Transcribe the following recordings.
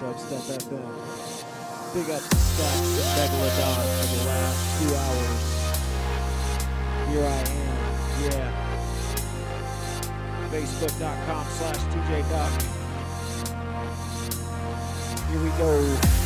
Dubstep FM. Big up Stacks and Megalodon for the last two hours. Here I am, yeah. Facebook.com slash DJ Duck. Here we go.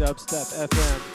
Dubstep FM.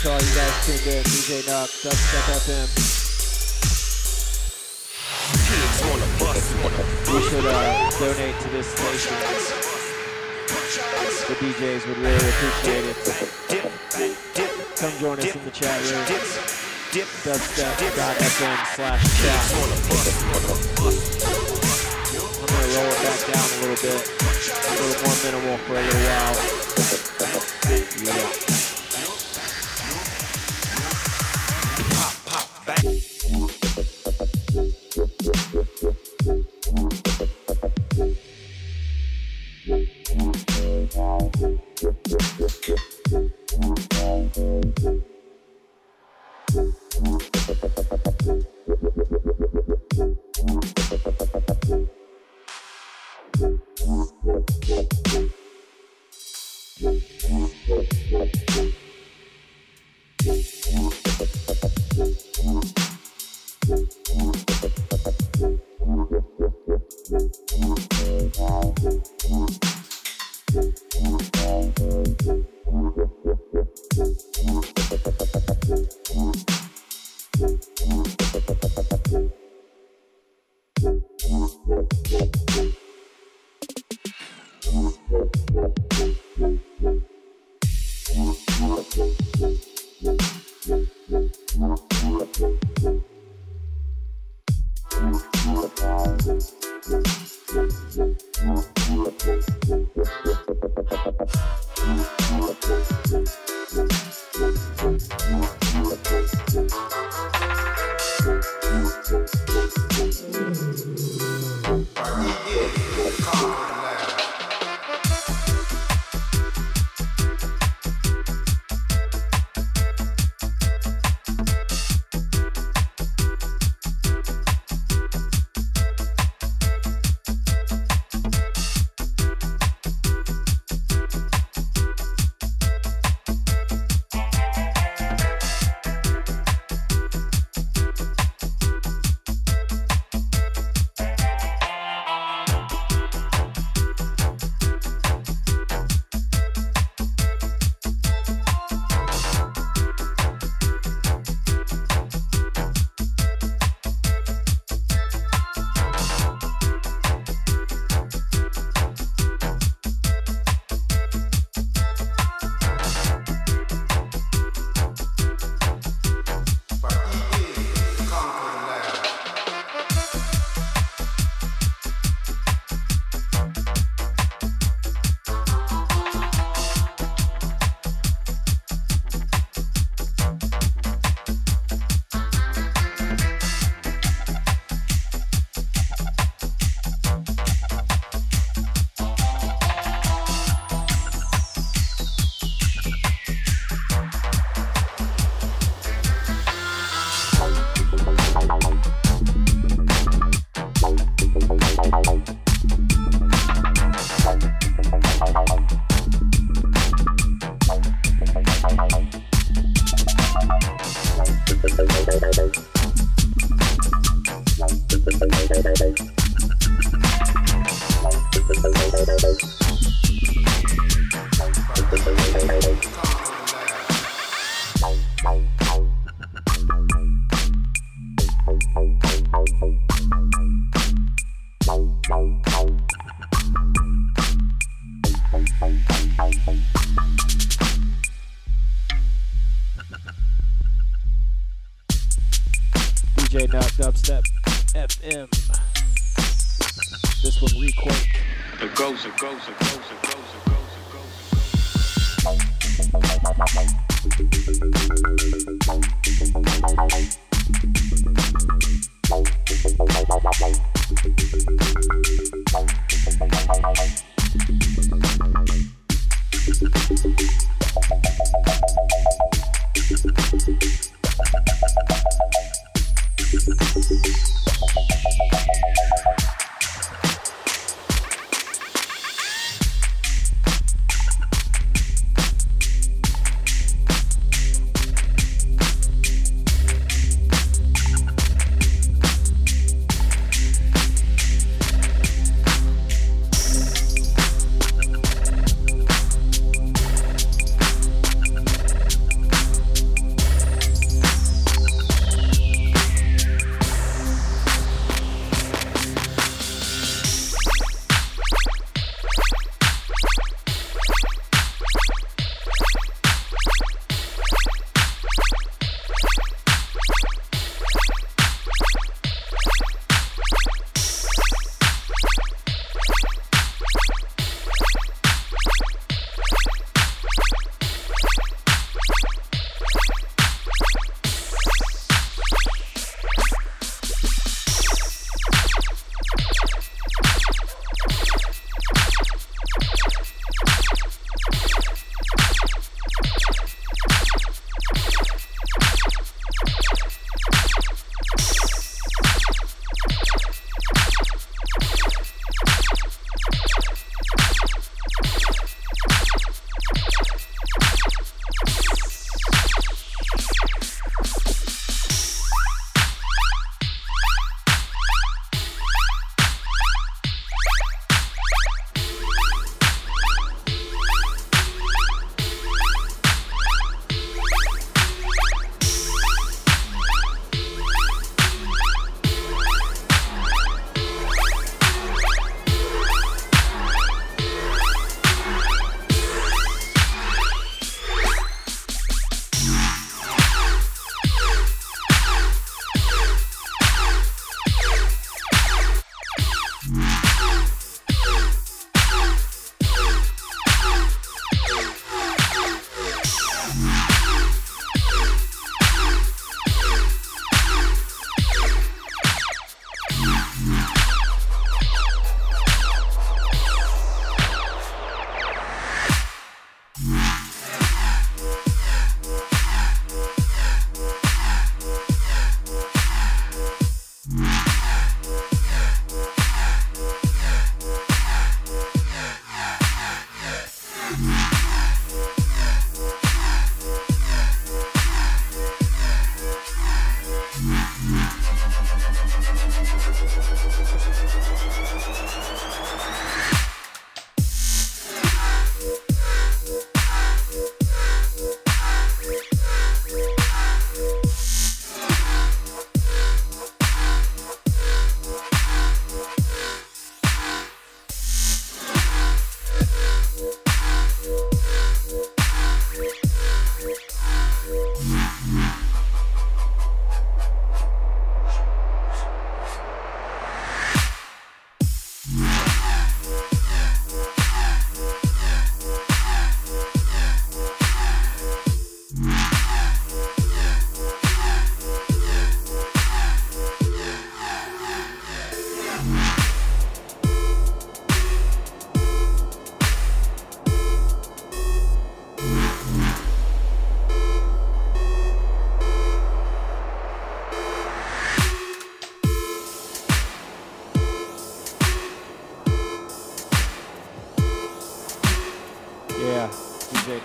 To all you guys tuned in. DJ Knox, Dubstep FM. You should uh, donate to this station. The DJs would really appreciate it. Come join us in the chat room. Dubstep.fm slash chat. I'm gonna roll it back down a little bit. A little more minimal for a little while. Yeah.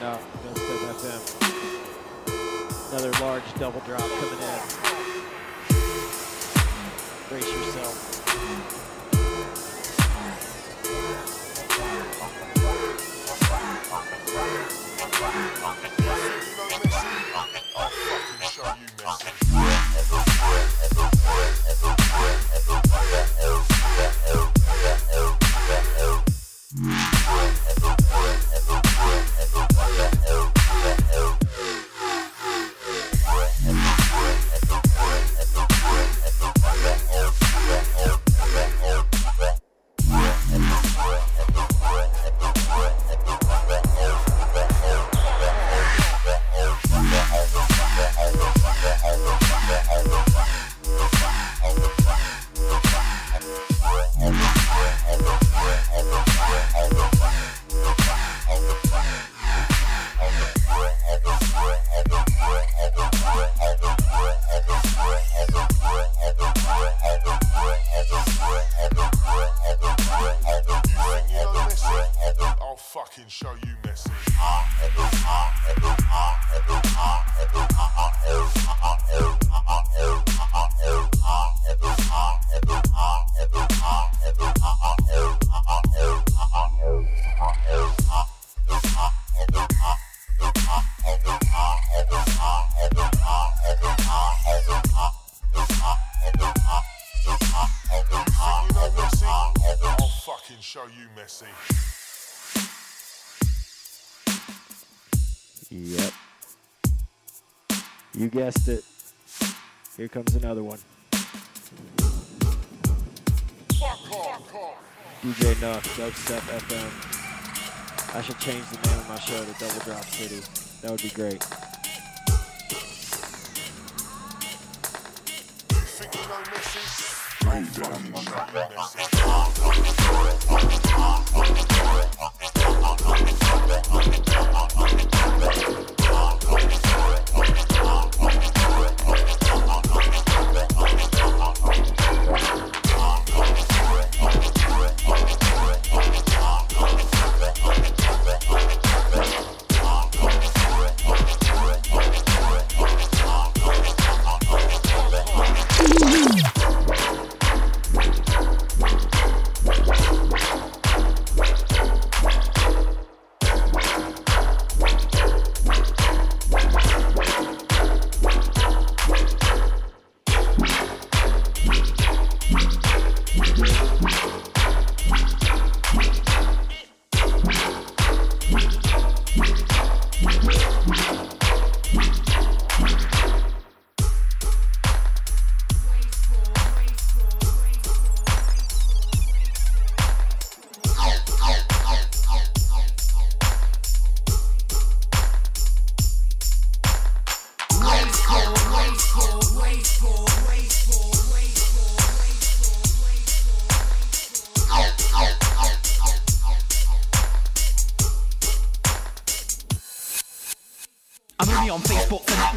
Yeah. Step FM. I should change the name of my show to Double Drop City. That would be great.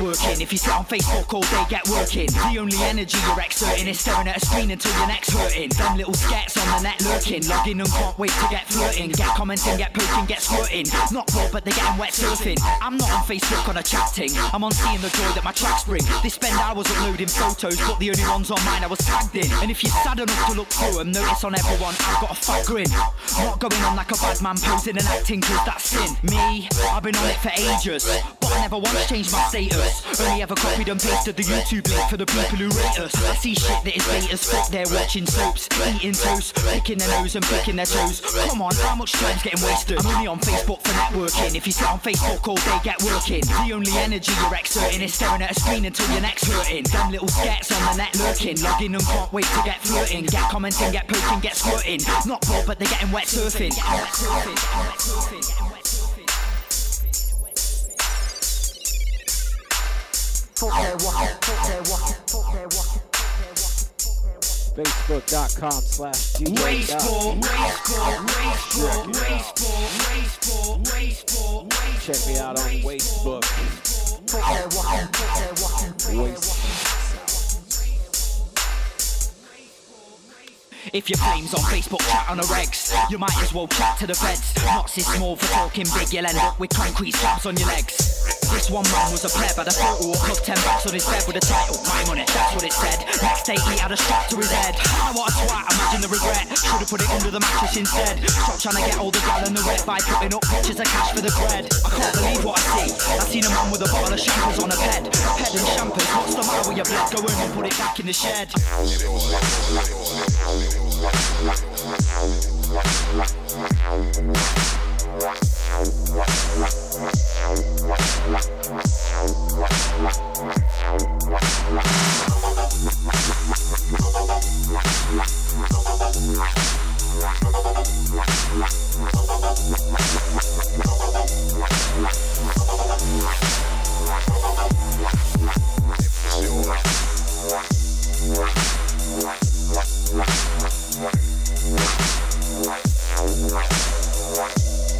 Networking. If you sit on Facebook all day, get working. The only energy you're exerting is staring at a screen until your neck's hurting. Them little skets on the net lurking, logging and can't wait to get flirting. Get commenting, get poking, get squirting. Not bored, but they're getting wet surfing. I'm not on Facebook on a chatting. I'm on seeing the joy that my tracks bring. They spend hours uploading photos, but the only ones on mine I was tagged in. And if you're sad enough to look through them, notice on everyone I've got a fat grin. Not going on like a bad man posing and acting, cause that's sin. Me, I've been on it for ages, I never once changed my status. Only ever copied and pasted the YouTube link for the people who rate us. I see shit that is fuck, they're watching soaps, eating toast, picking their nose and picking their toes. Come on, how much time's getting wasted? I'm only on Facebook for networking. If you sit on Facebook all day, get working. The only energy you're exerting is staring at a screen until your neck's hurting. Them little skets on the net lurking, logging and can't wait to get flirting. Get commenting, get poking, get squirting. Not bored, but they're getting wet surfing. Wet surfing, wet surfing, wet surfing. Facebook.com slash DJ. Check me out on Wastebook. Fuck their walking, fuck their walking, fuck. If your flames on Facebook chat on a regs, you might as well chat to the feds. Not so small for talking big, you'll end up with concrete slabs on your legs. This one man was a pleb, had a photo of Club 10 bucks on his bed with a title, My Money, that's what it said. Next day he had a strap to his head. Ah, what a twat, imagine the regret. Should've put it under the mattress instead. Stop trying to get all the gal in the wet by putting up pictures of cash for the bread. I can't believe what I see. I seen a man with a bottle of shampoos on a bed. Head and shampoos, what's the matter with your blood? Go home and put it back in the shed. Right.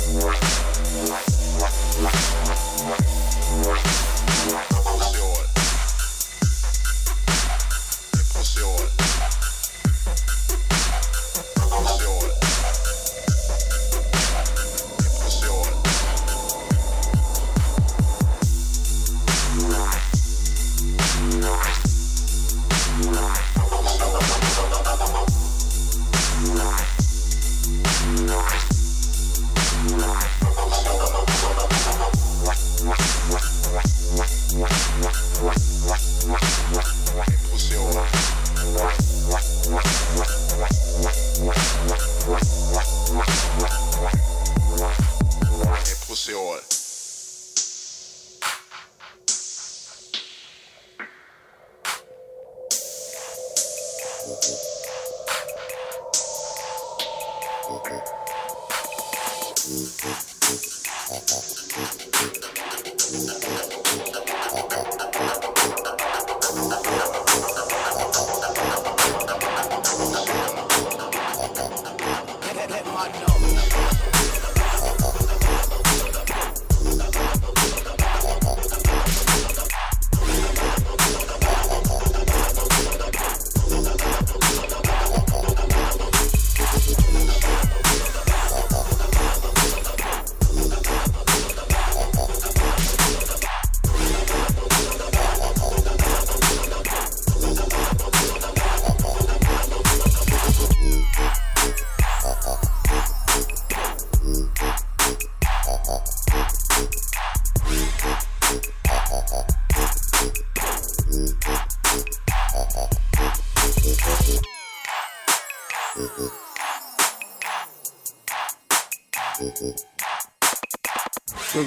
Pussy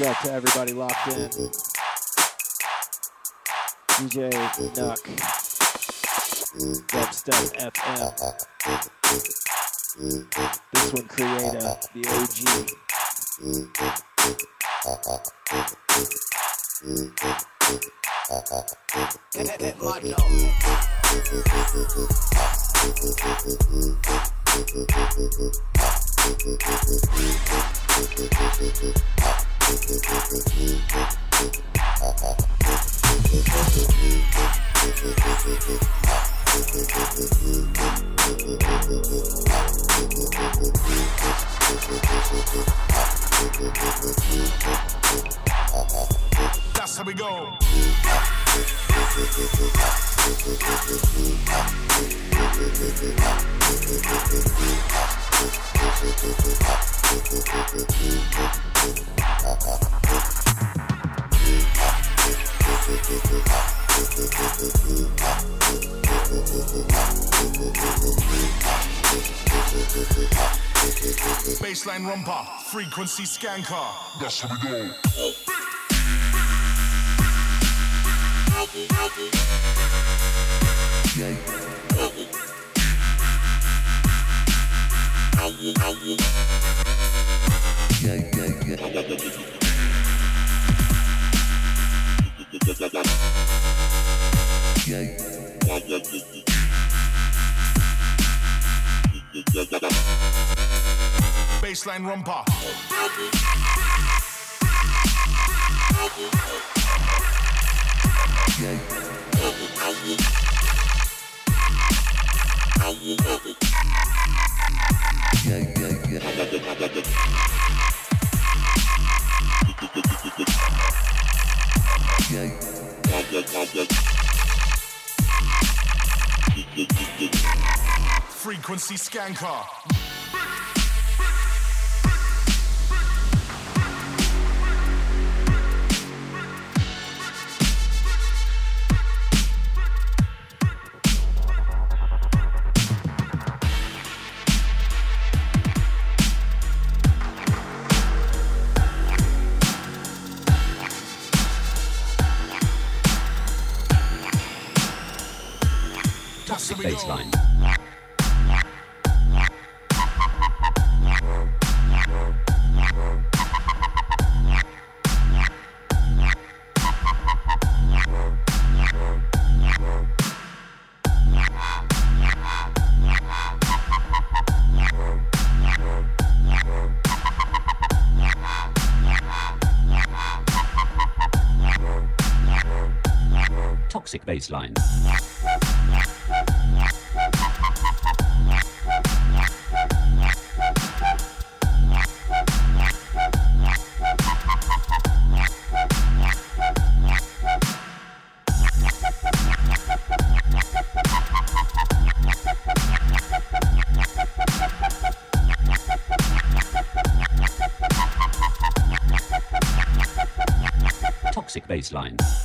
Big to everybody locked in. DJ Nuck. Dubstep FM. This one Creator, the OG. That's how we go. Bassline romper, frequency scanker. That's how we go. Bassline romper. Frequency scanker. That's how we go. Bassline. Toxic bassline. Baseline.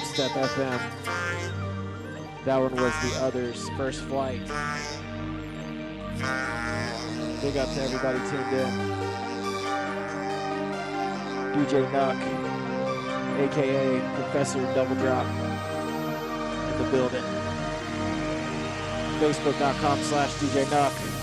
Dubstep FM. That one was the others, First Flight. Big up to everybody tuned in. DJ Nuck, aka Professor Double Drop, in the building. Facebook.com slash DJ Nuck.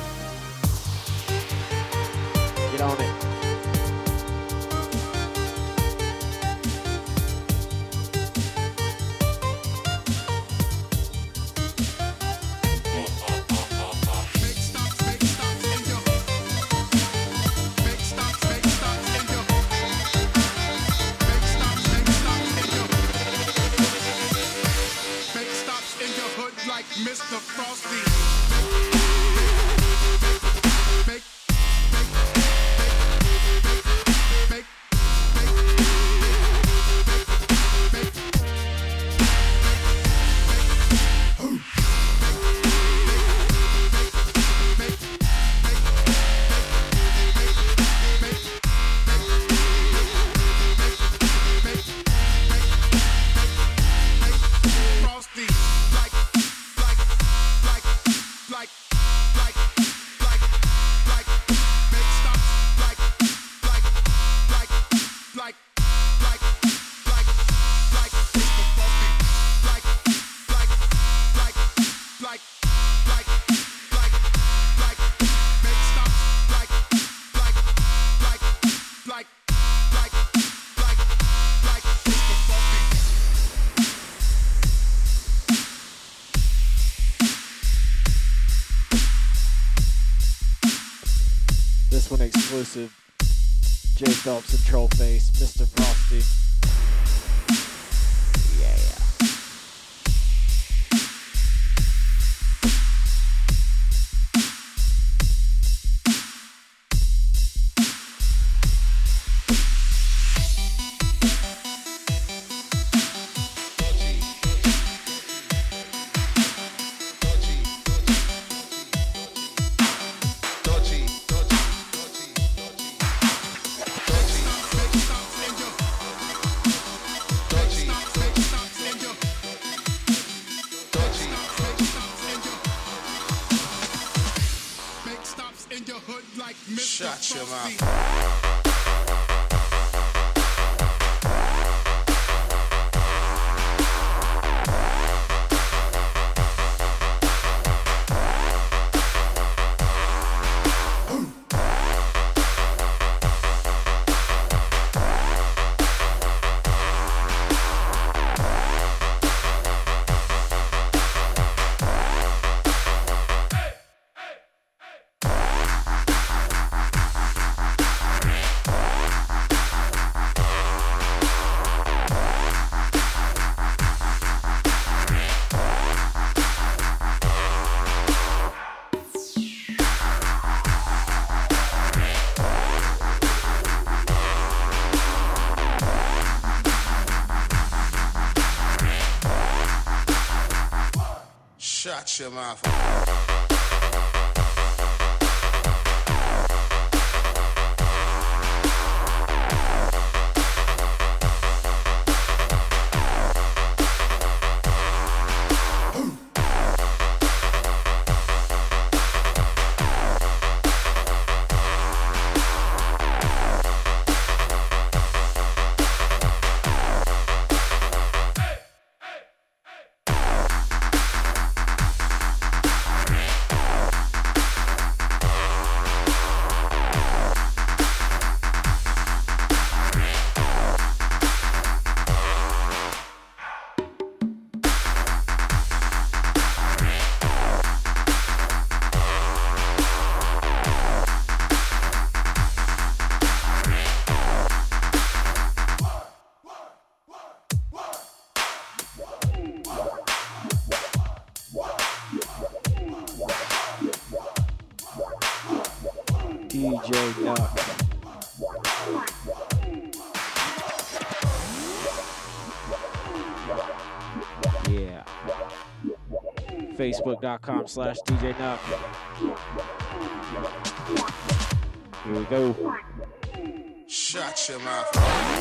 Shut DJ Nuck. Yeah. Facebook.com slash DJ Nuck. Here we go. Shut your mouth.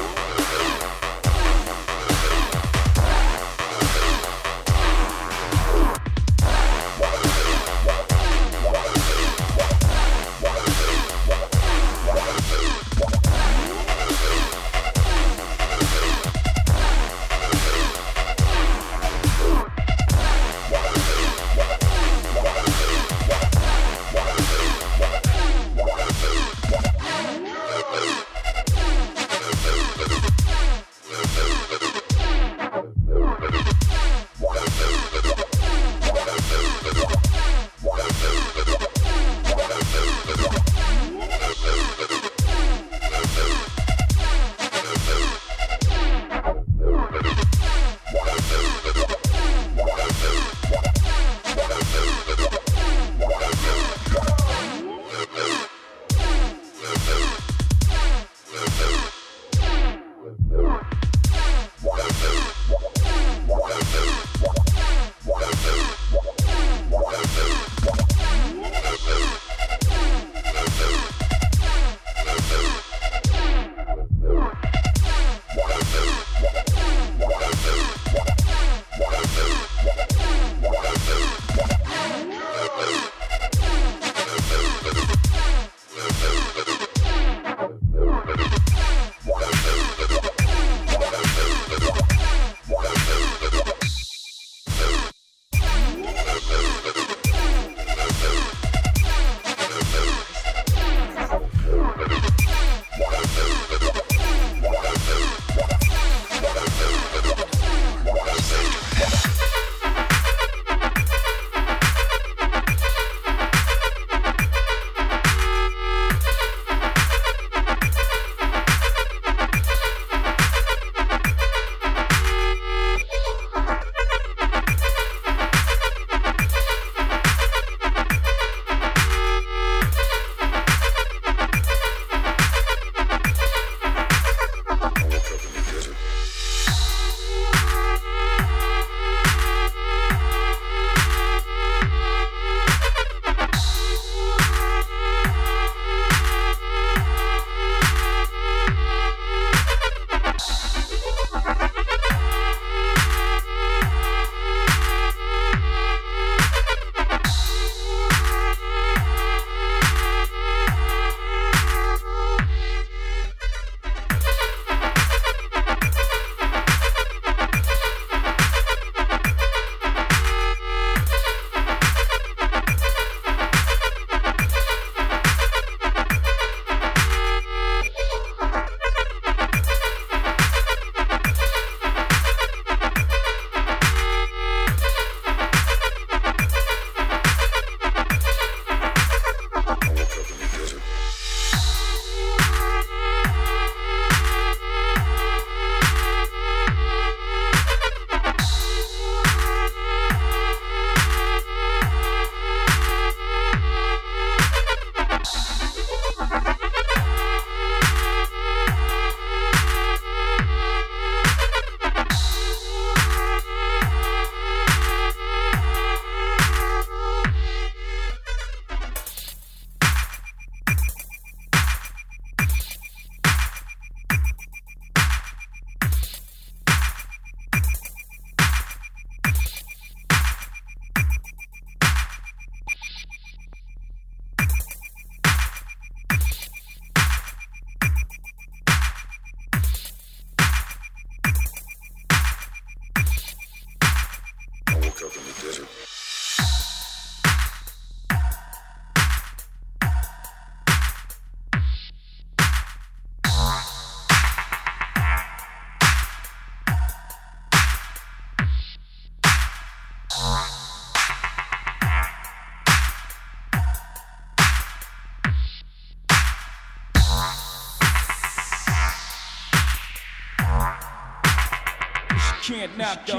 can't knock the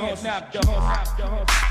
hustle.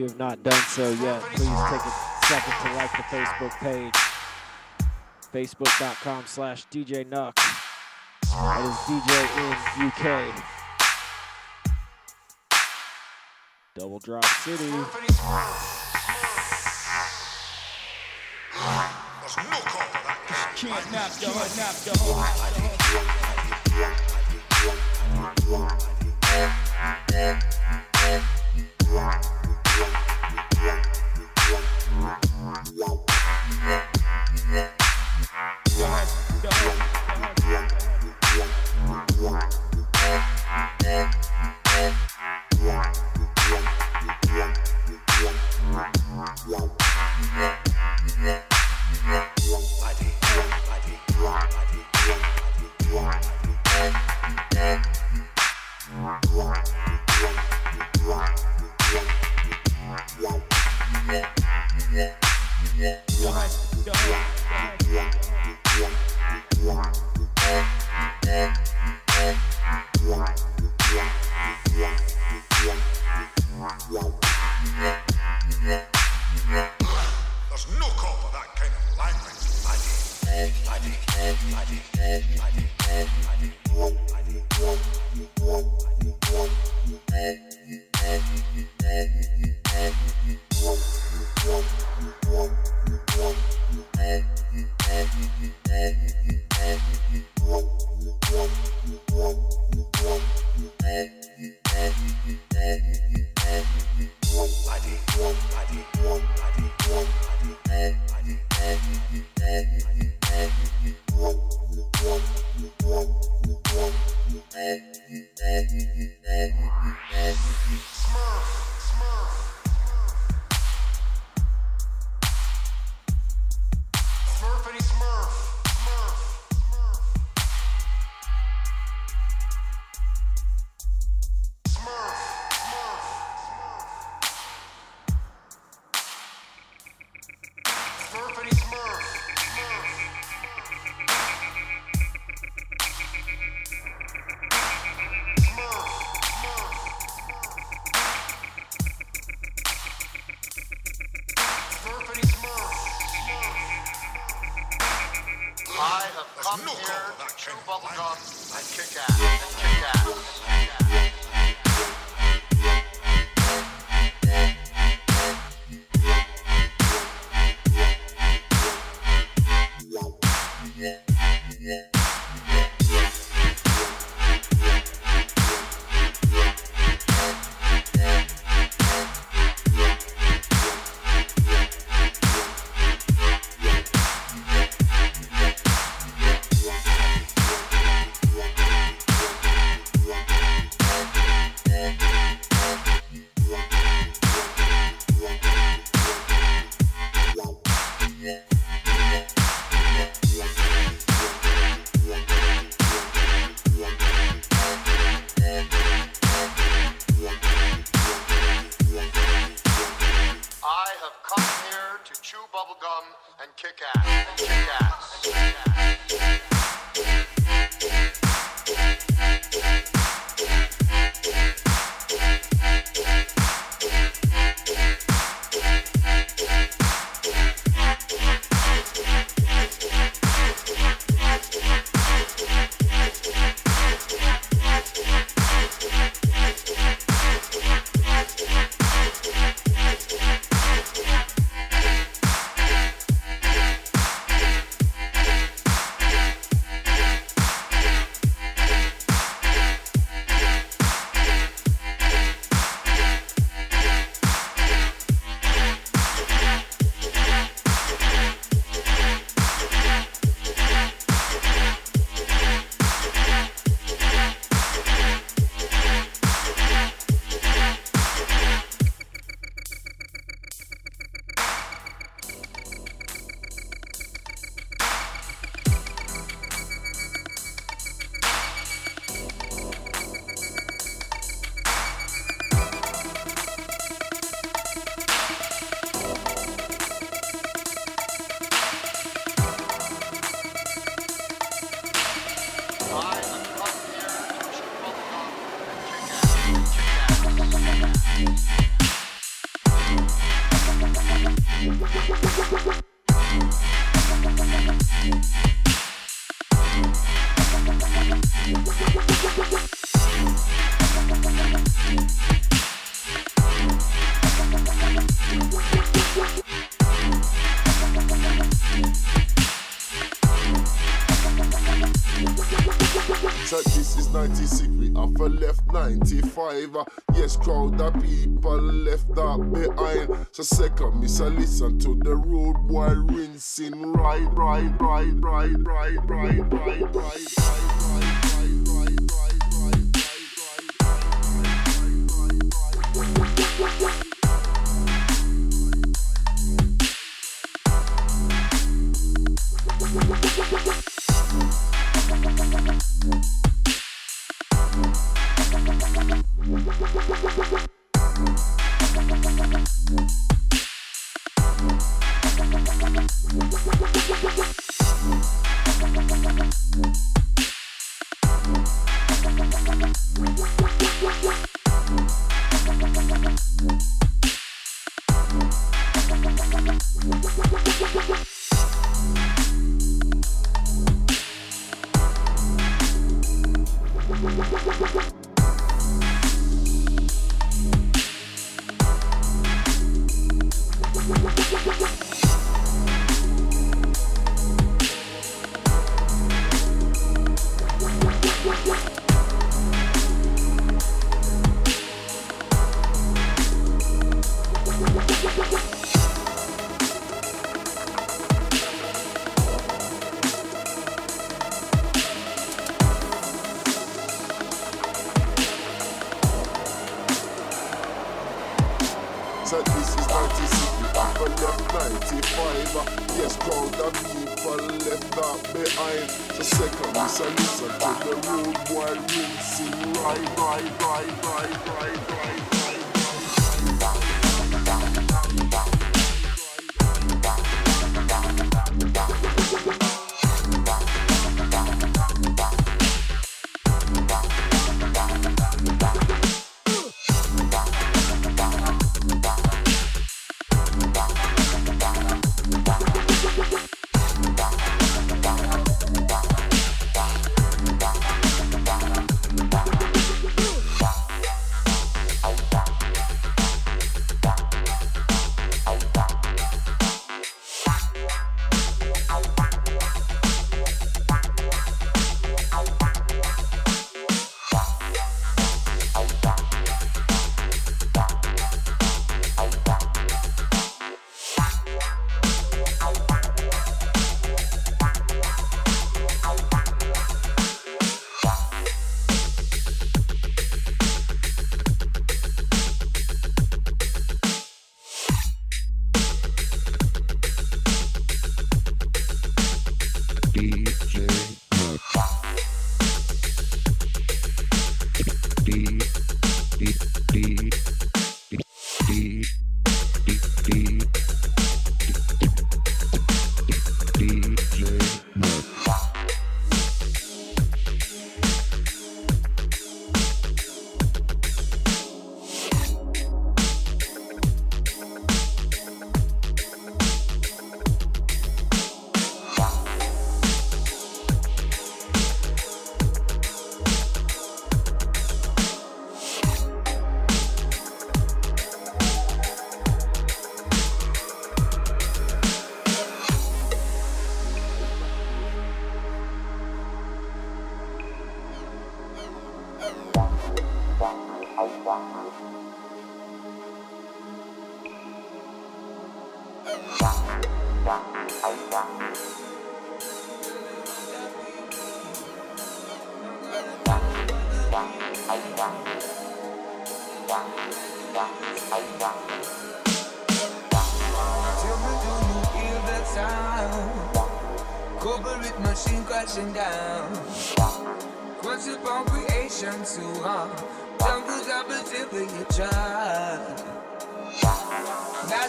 you have not done so yet, please take a second to like the Facebook page. Facebook.com slash DJ Nuck. That is DJ in UK. Double Drop City. Kidnap the kidnap the nap. Smurf, Smurf. 96, we have a left 95. Uh, yes, crowd of people left out behind. So second, miss, I listen to the road boy rinsing. Ride, ride, ride, ride, ride, ride, ride, ride.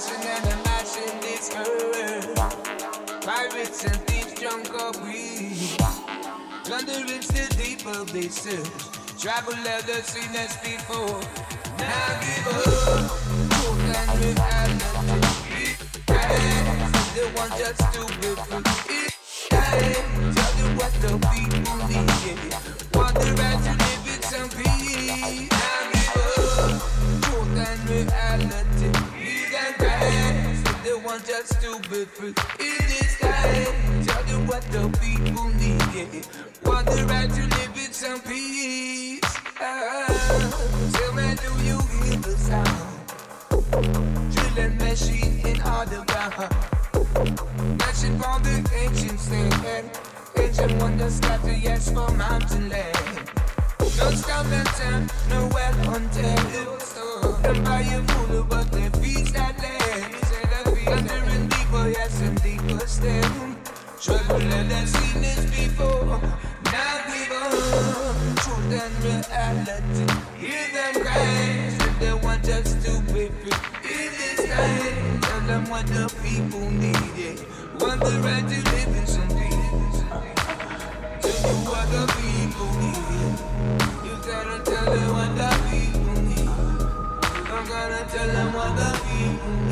and I'm lashing this earth. Pirates and thieves drunk or greed. Plundering still deep of they serve. Travel leather seen as before. Now give up. Who can revive the to just to. Tell you what the people need. Want the live in some peace. Now give up. Truth and reality. Lead and Christ. The one just good for it is time. Tell you what the people need. Want the right to live in some peace. Ah, tell me, do you hear the sound? Drilling machine in underground. Matching from the ancient sand. Ancient wonders got the yes for mountain land. No skeleton, no well hunted. Empire full they feast that land. Entering yes, and deeper still. Trouble that I've seen this before. Now give up truth and reality. Hear them cries, if they want just to be free. In this time, tell them what the people need. It Want the right to live in some peace. Tell you what the people need. You gotta tell them what the people need. I'm gonna tell them what the people need.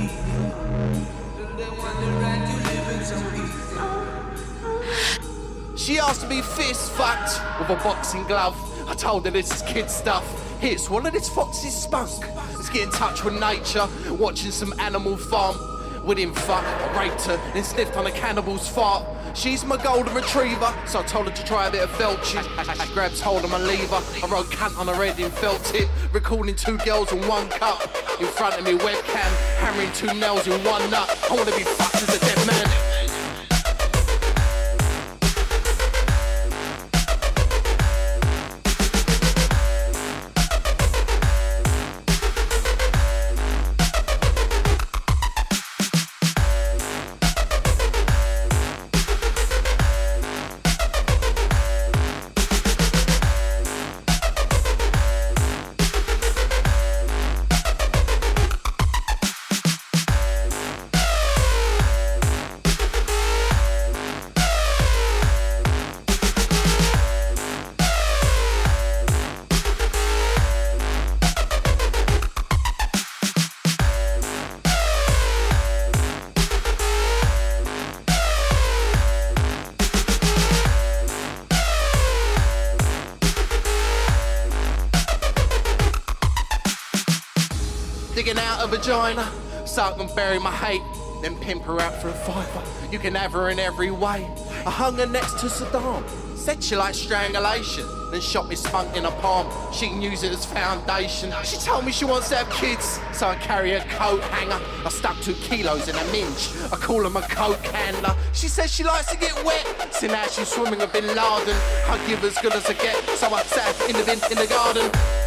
She asked me fist fucked with a boxing glove. I told her this is kid stuff. Here, swallow this fox's spunk. Let's get in touch with nature, watching some animal farm. Didn't fuck, I raped her, then sniffed on a cannibal's fart. She's my golden retriever, so I told her to try a bit of felching. She grabs hold of my lever. I wrote cunt on her head in felt tip, recording two girls in one cup. In front of me, webcam, hammering two nails in one nut. I wanna be fucked as a dead man. So I can bury my hate, then pimp her out for a fiver. You can have her in every way. I hung her next to Saddam. Said she liked strangulation, then shot me spunk in her palm. She can use it as foundation. She told me she wants to have kids, so I carry a coat hanger. I stuck two kilos in a minge. I call him a coke handler. She says she likes to get wet, so now she's swimming with Bin Laden. I give as good as I get, so I sat in the bin in the garden.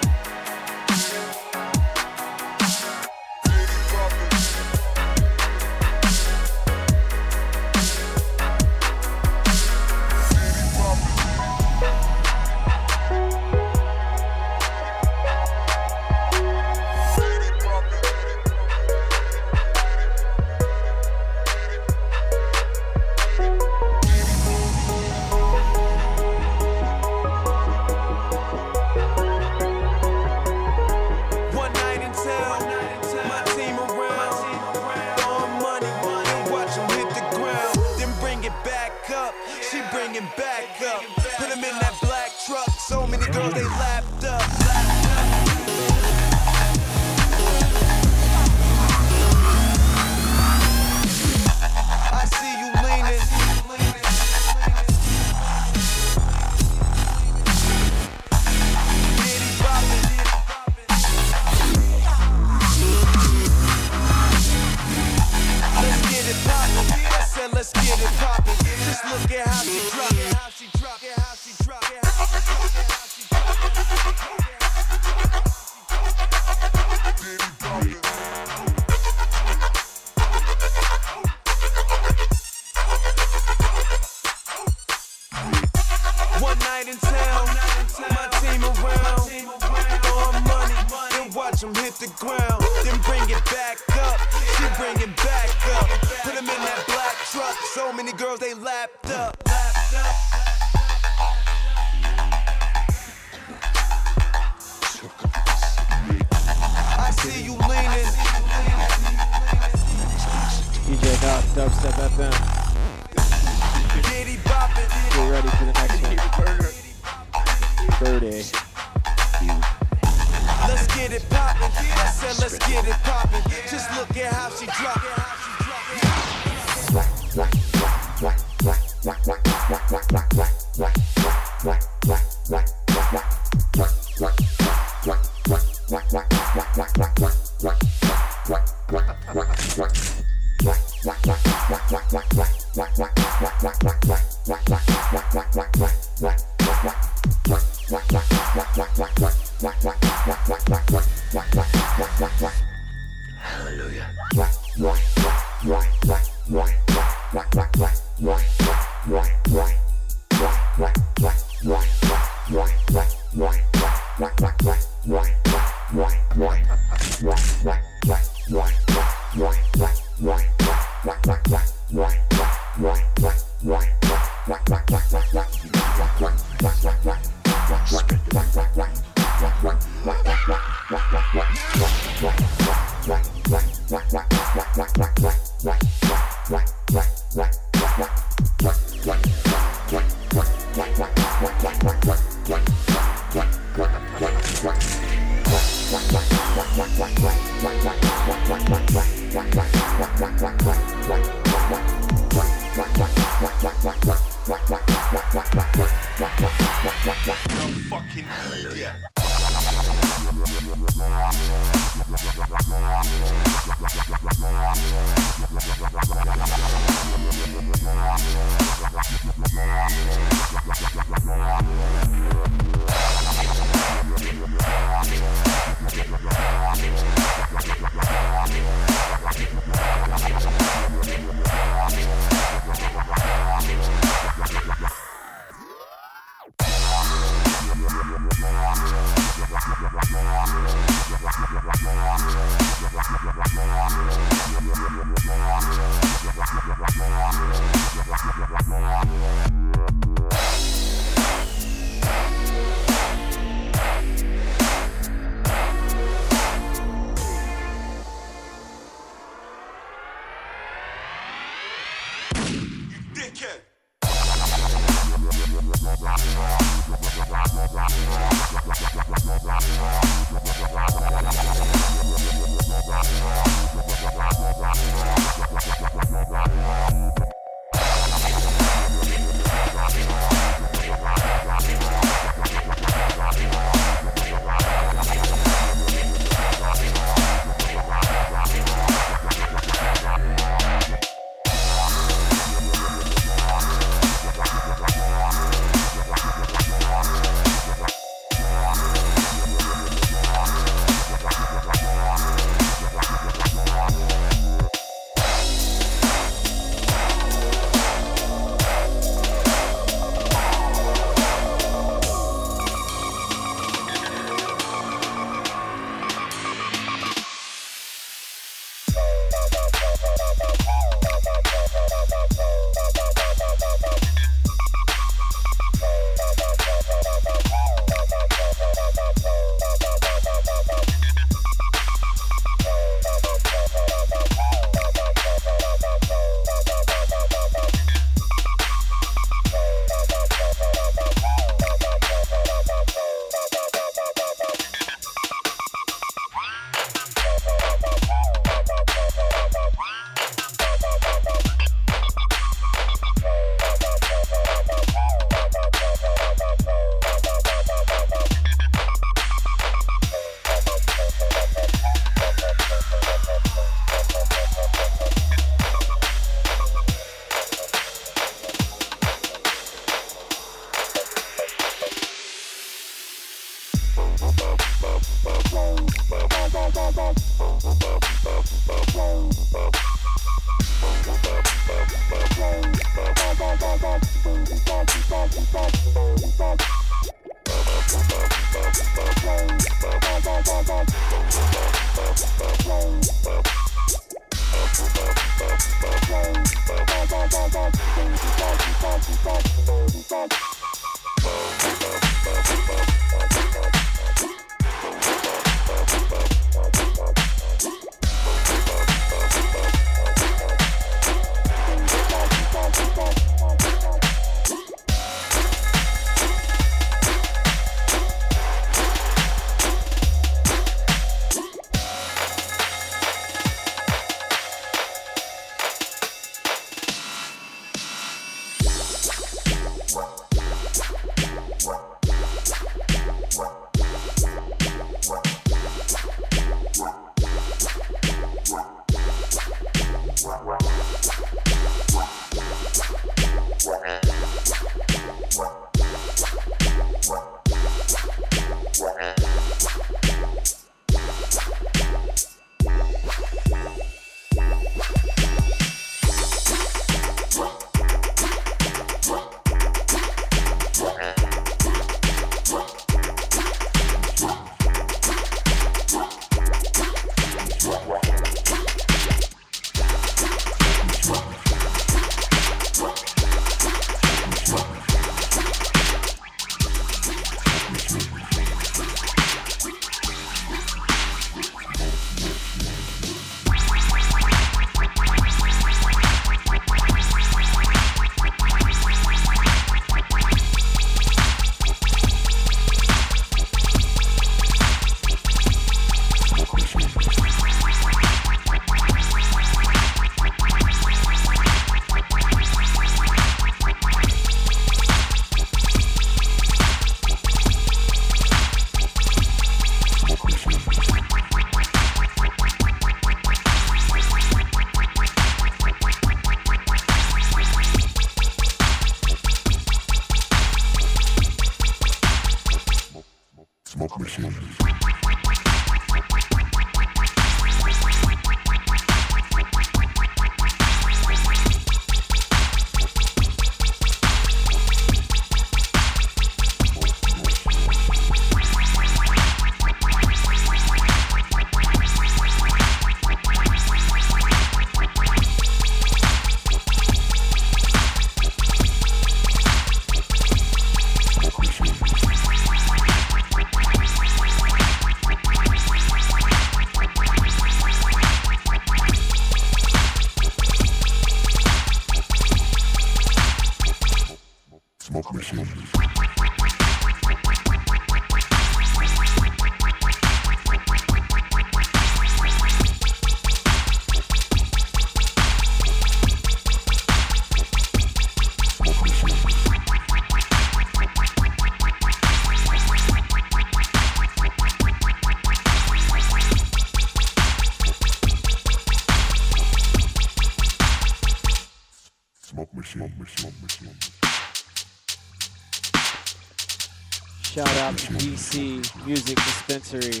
Sensory.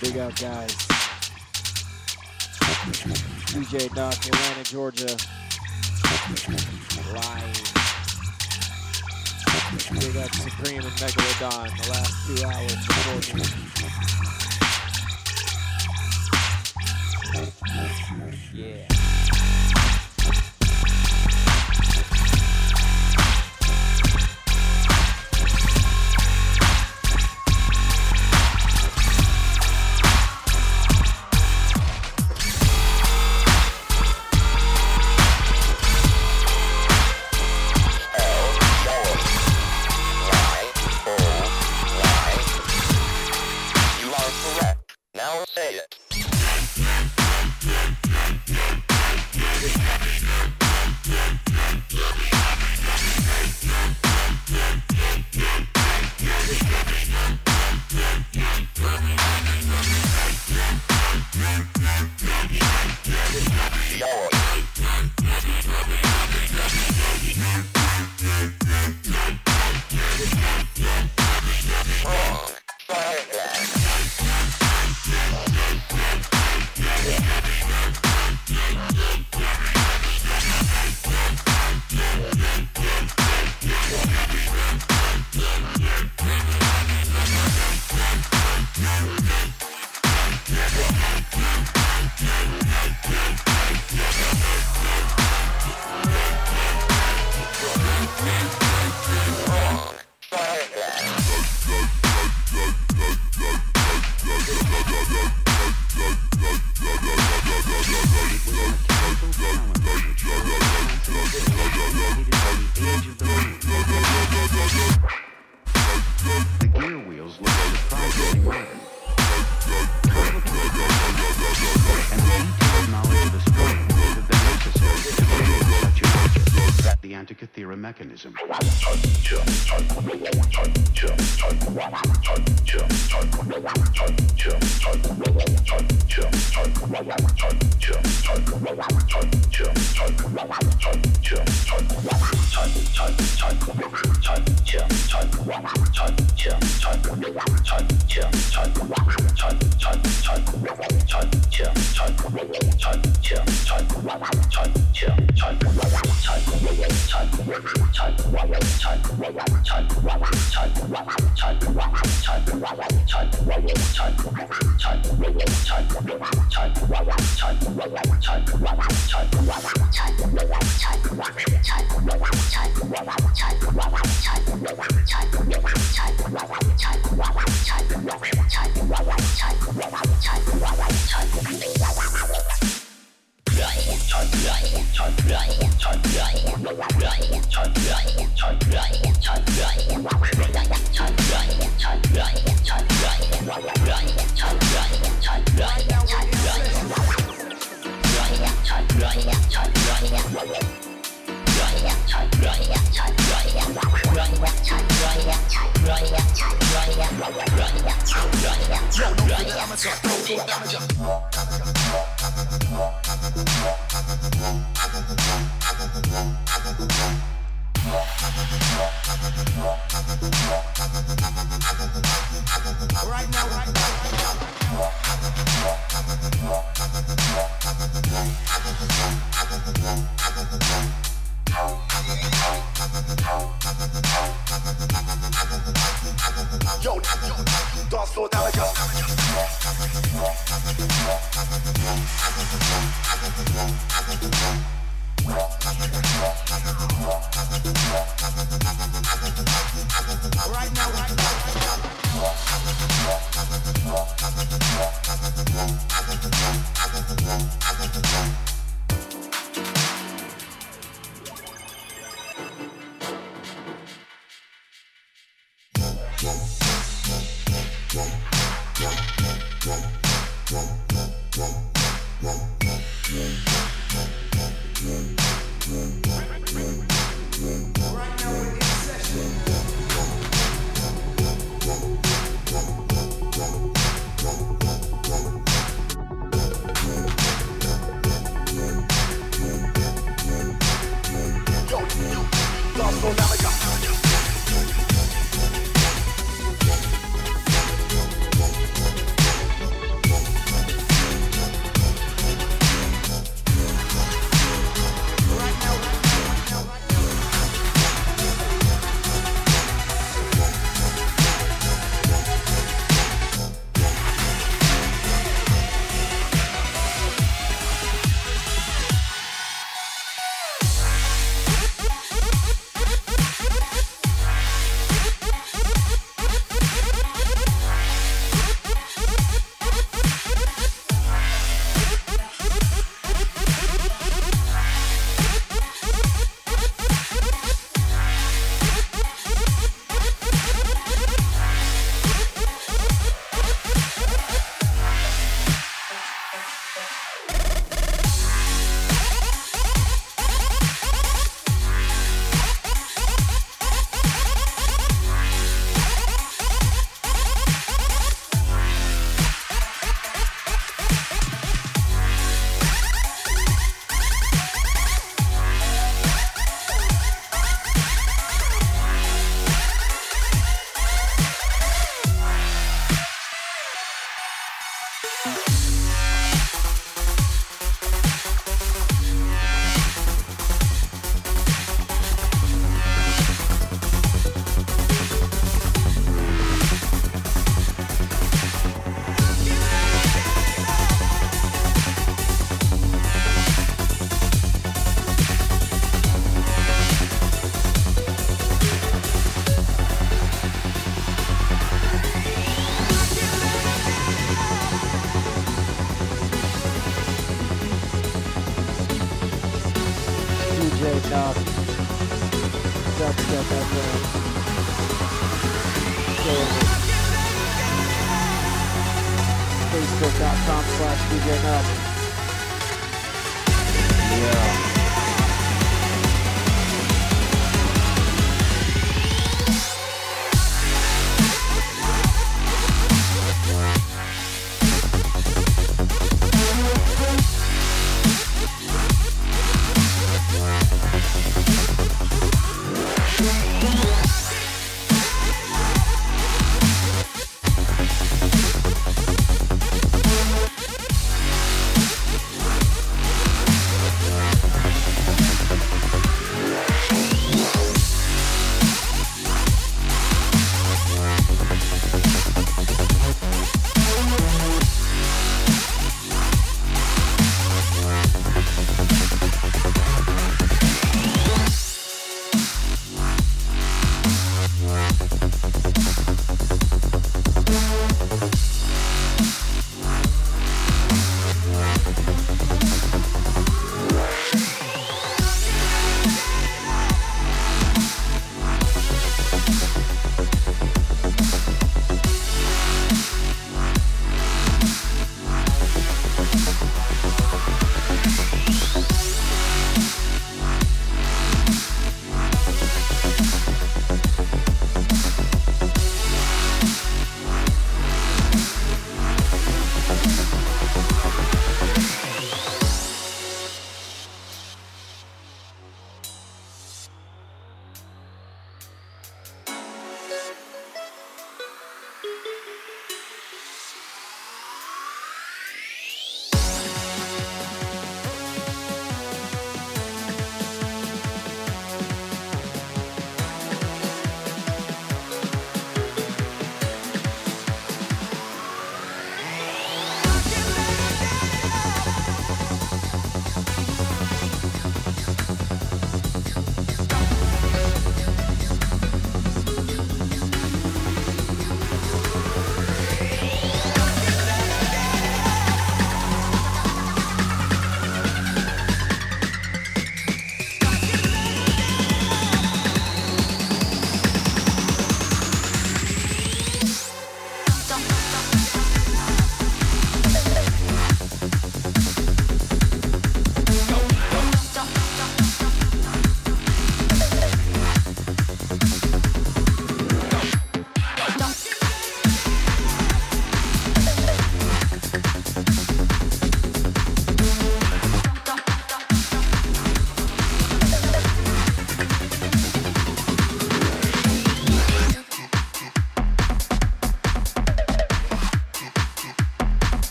Big up, guys. DJ Doc, Atlanta, Georgia. Live. Big up Supreme and Megalodon.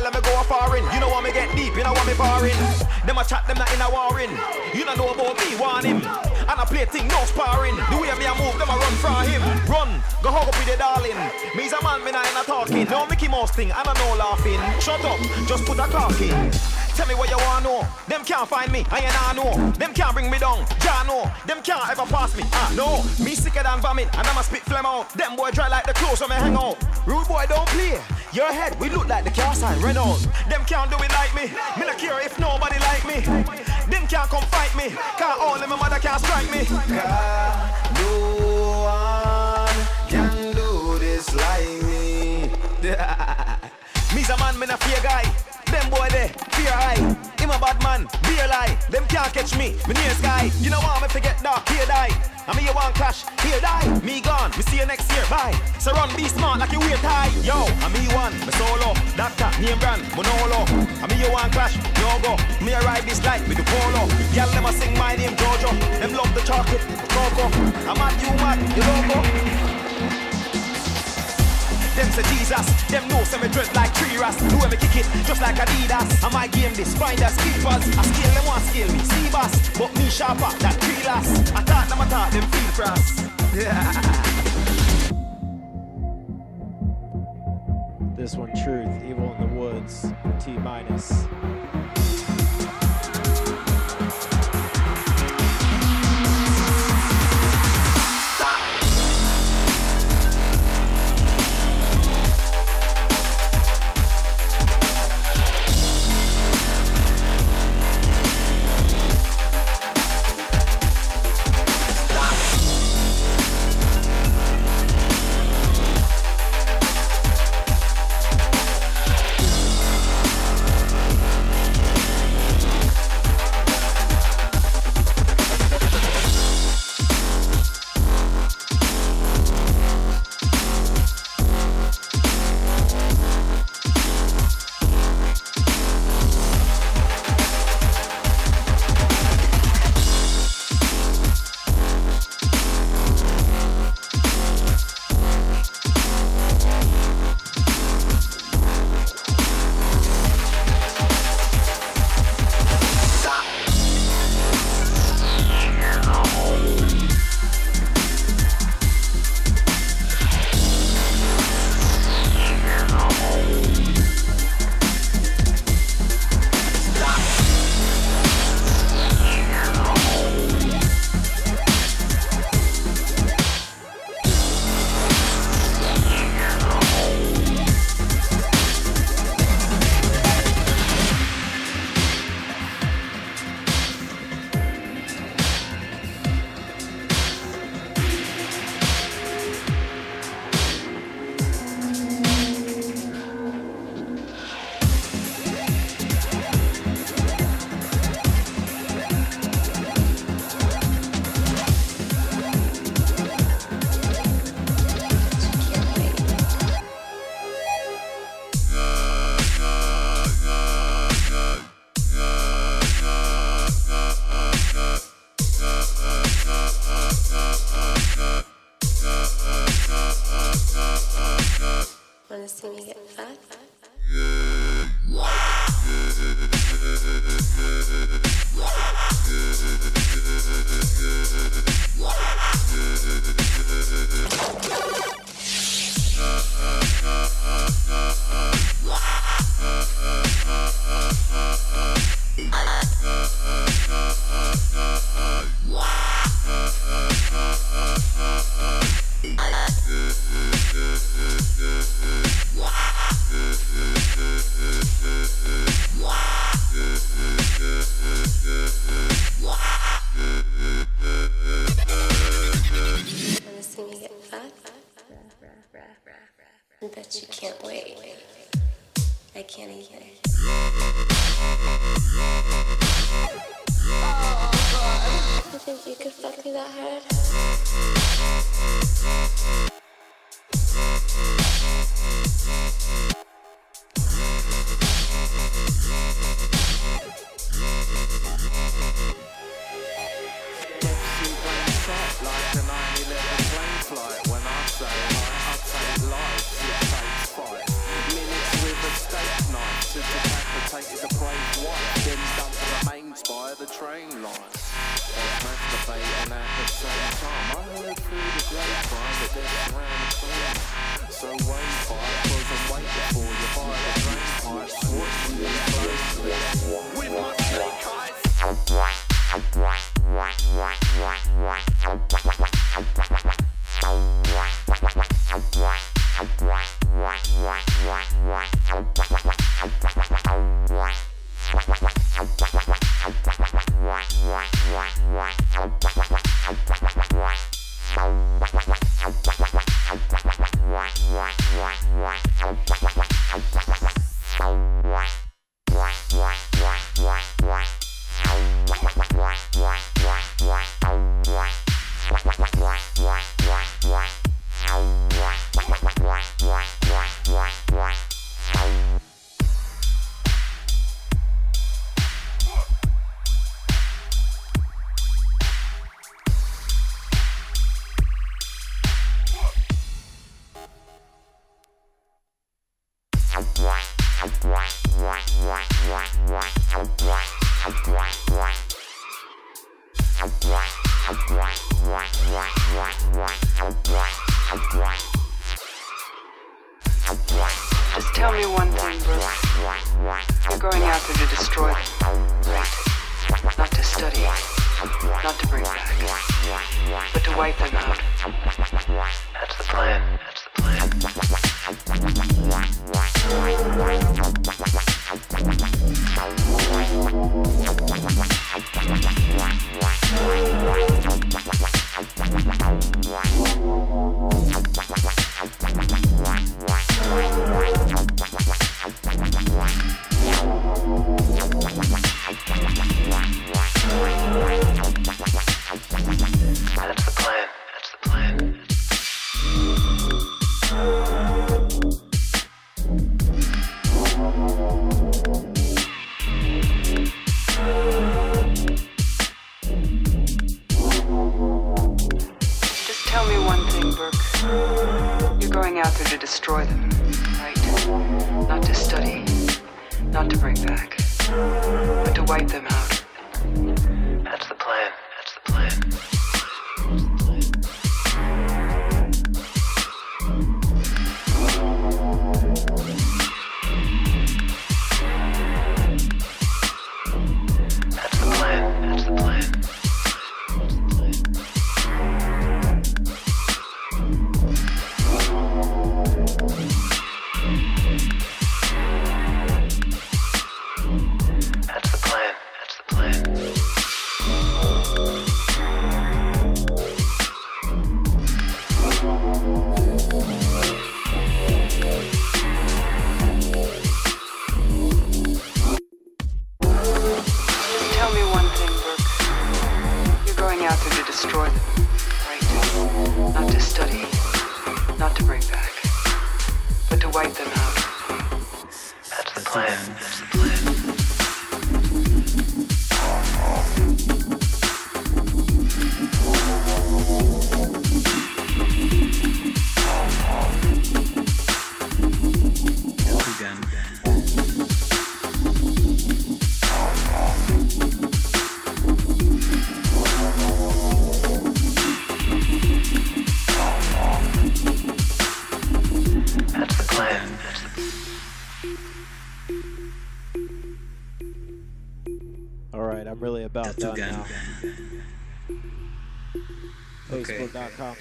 Let me go foreign. You know want me get deep, you know want me barring. Them a chat, them not in a warring. You don't know about me, warn him. And I play thing, no sparring. The way me a move, them a run from him. Run, go hug up with the darling. Me's a man, me not in a talking. No Mickey Mouse thing, I don't know laughing. Shut up, just put a cock in. Tell me what you wanna know. Them can't find me, I ain't I know. Them can't bring me down, ja know. Them can't ever pass me, ah no. Me sicker than vomit, and I'ma spit phlegm out. Them boy dry like the clothes when me hang out. Rude boy don't play. Your head, we look like the car sign Renault. Them can't do it like me. Me not care if nobody like me. Them can't come fight me. Can't all my mother can't strike me. God, No one can do this like me. Me's a man, me not fear guy. Them boy there, fear high. Him a bad man, be a lie. Them can't catch me, me near sky. You know what, me forget dark, here die. I mean you want clash, here die. Me gone, me see you next year, bye. So run, be smart like you wear tie. Yo, I me one, me solo. Doctor, name brand, Manolo. I mean you want clash, no go. Me arrive this life with the polo. Y'all never sing my name, Jojo. Them love the chocolate, cocoa. I'm at you mad, you logo. Them say Jesus, them know say me dress like tree. Do me kick it just like Adidas. I might game this, finders, keepers. I scale them want scale me, see boss. But me sharper, that tree lass. I thought them I thought them feel cross. Yeah. This one, Truth, Evil in the Woods, T minus.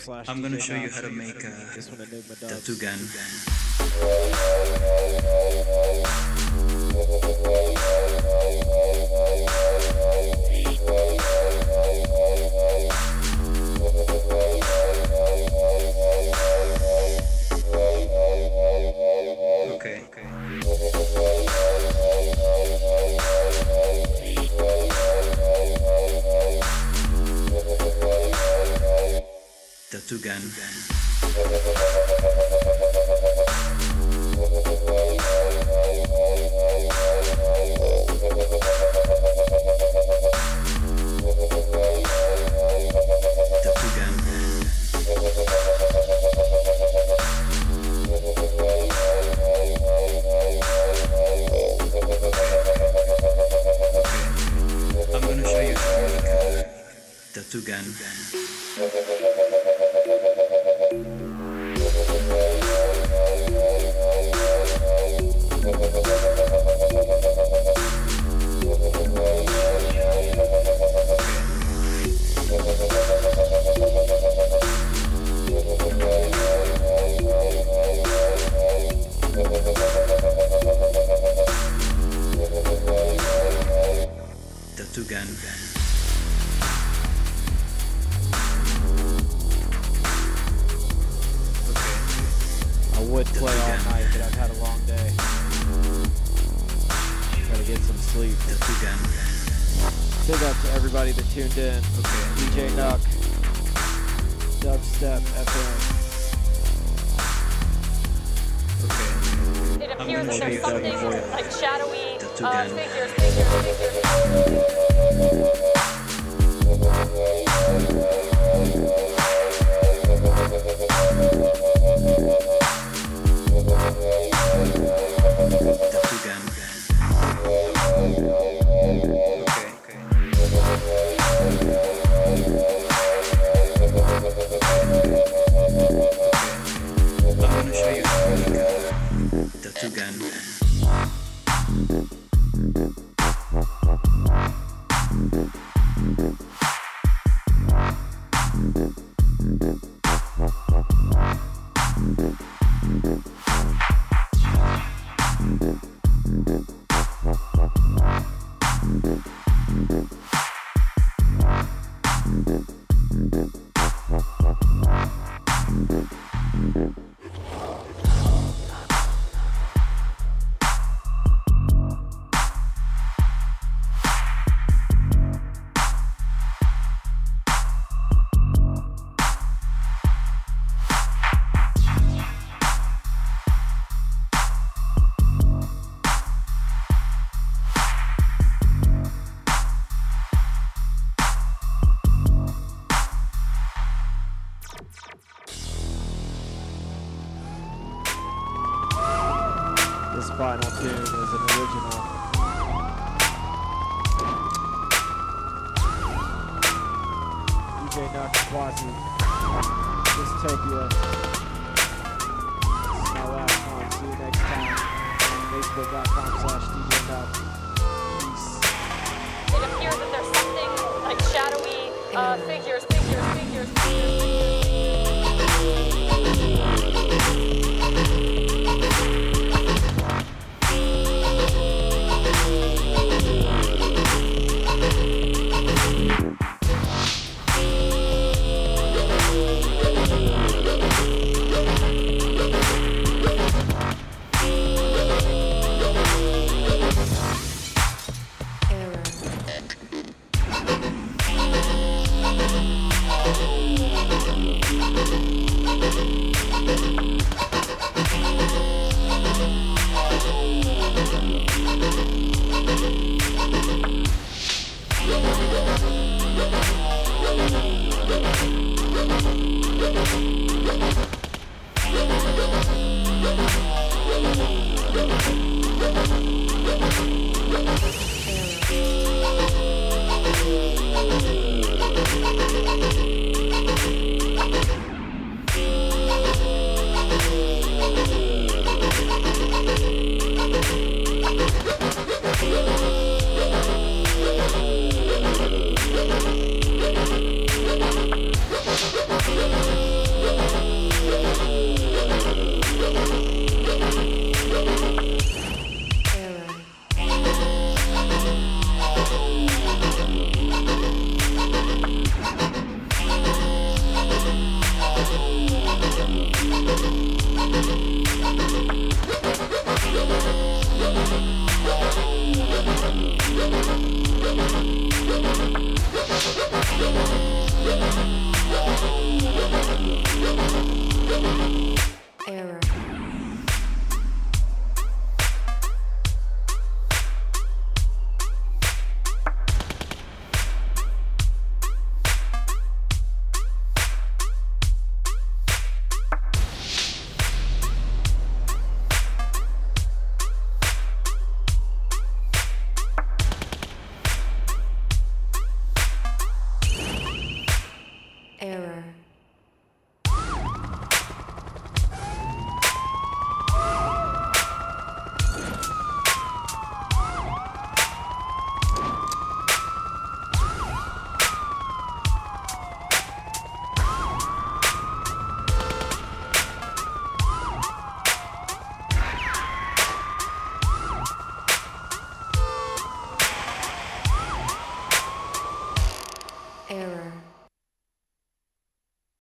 I'm gonna show you how to make a tattoo gun.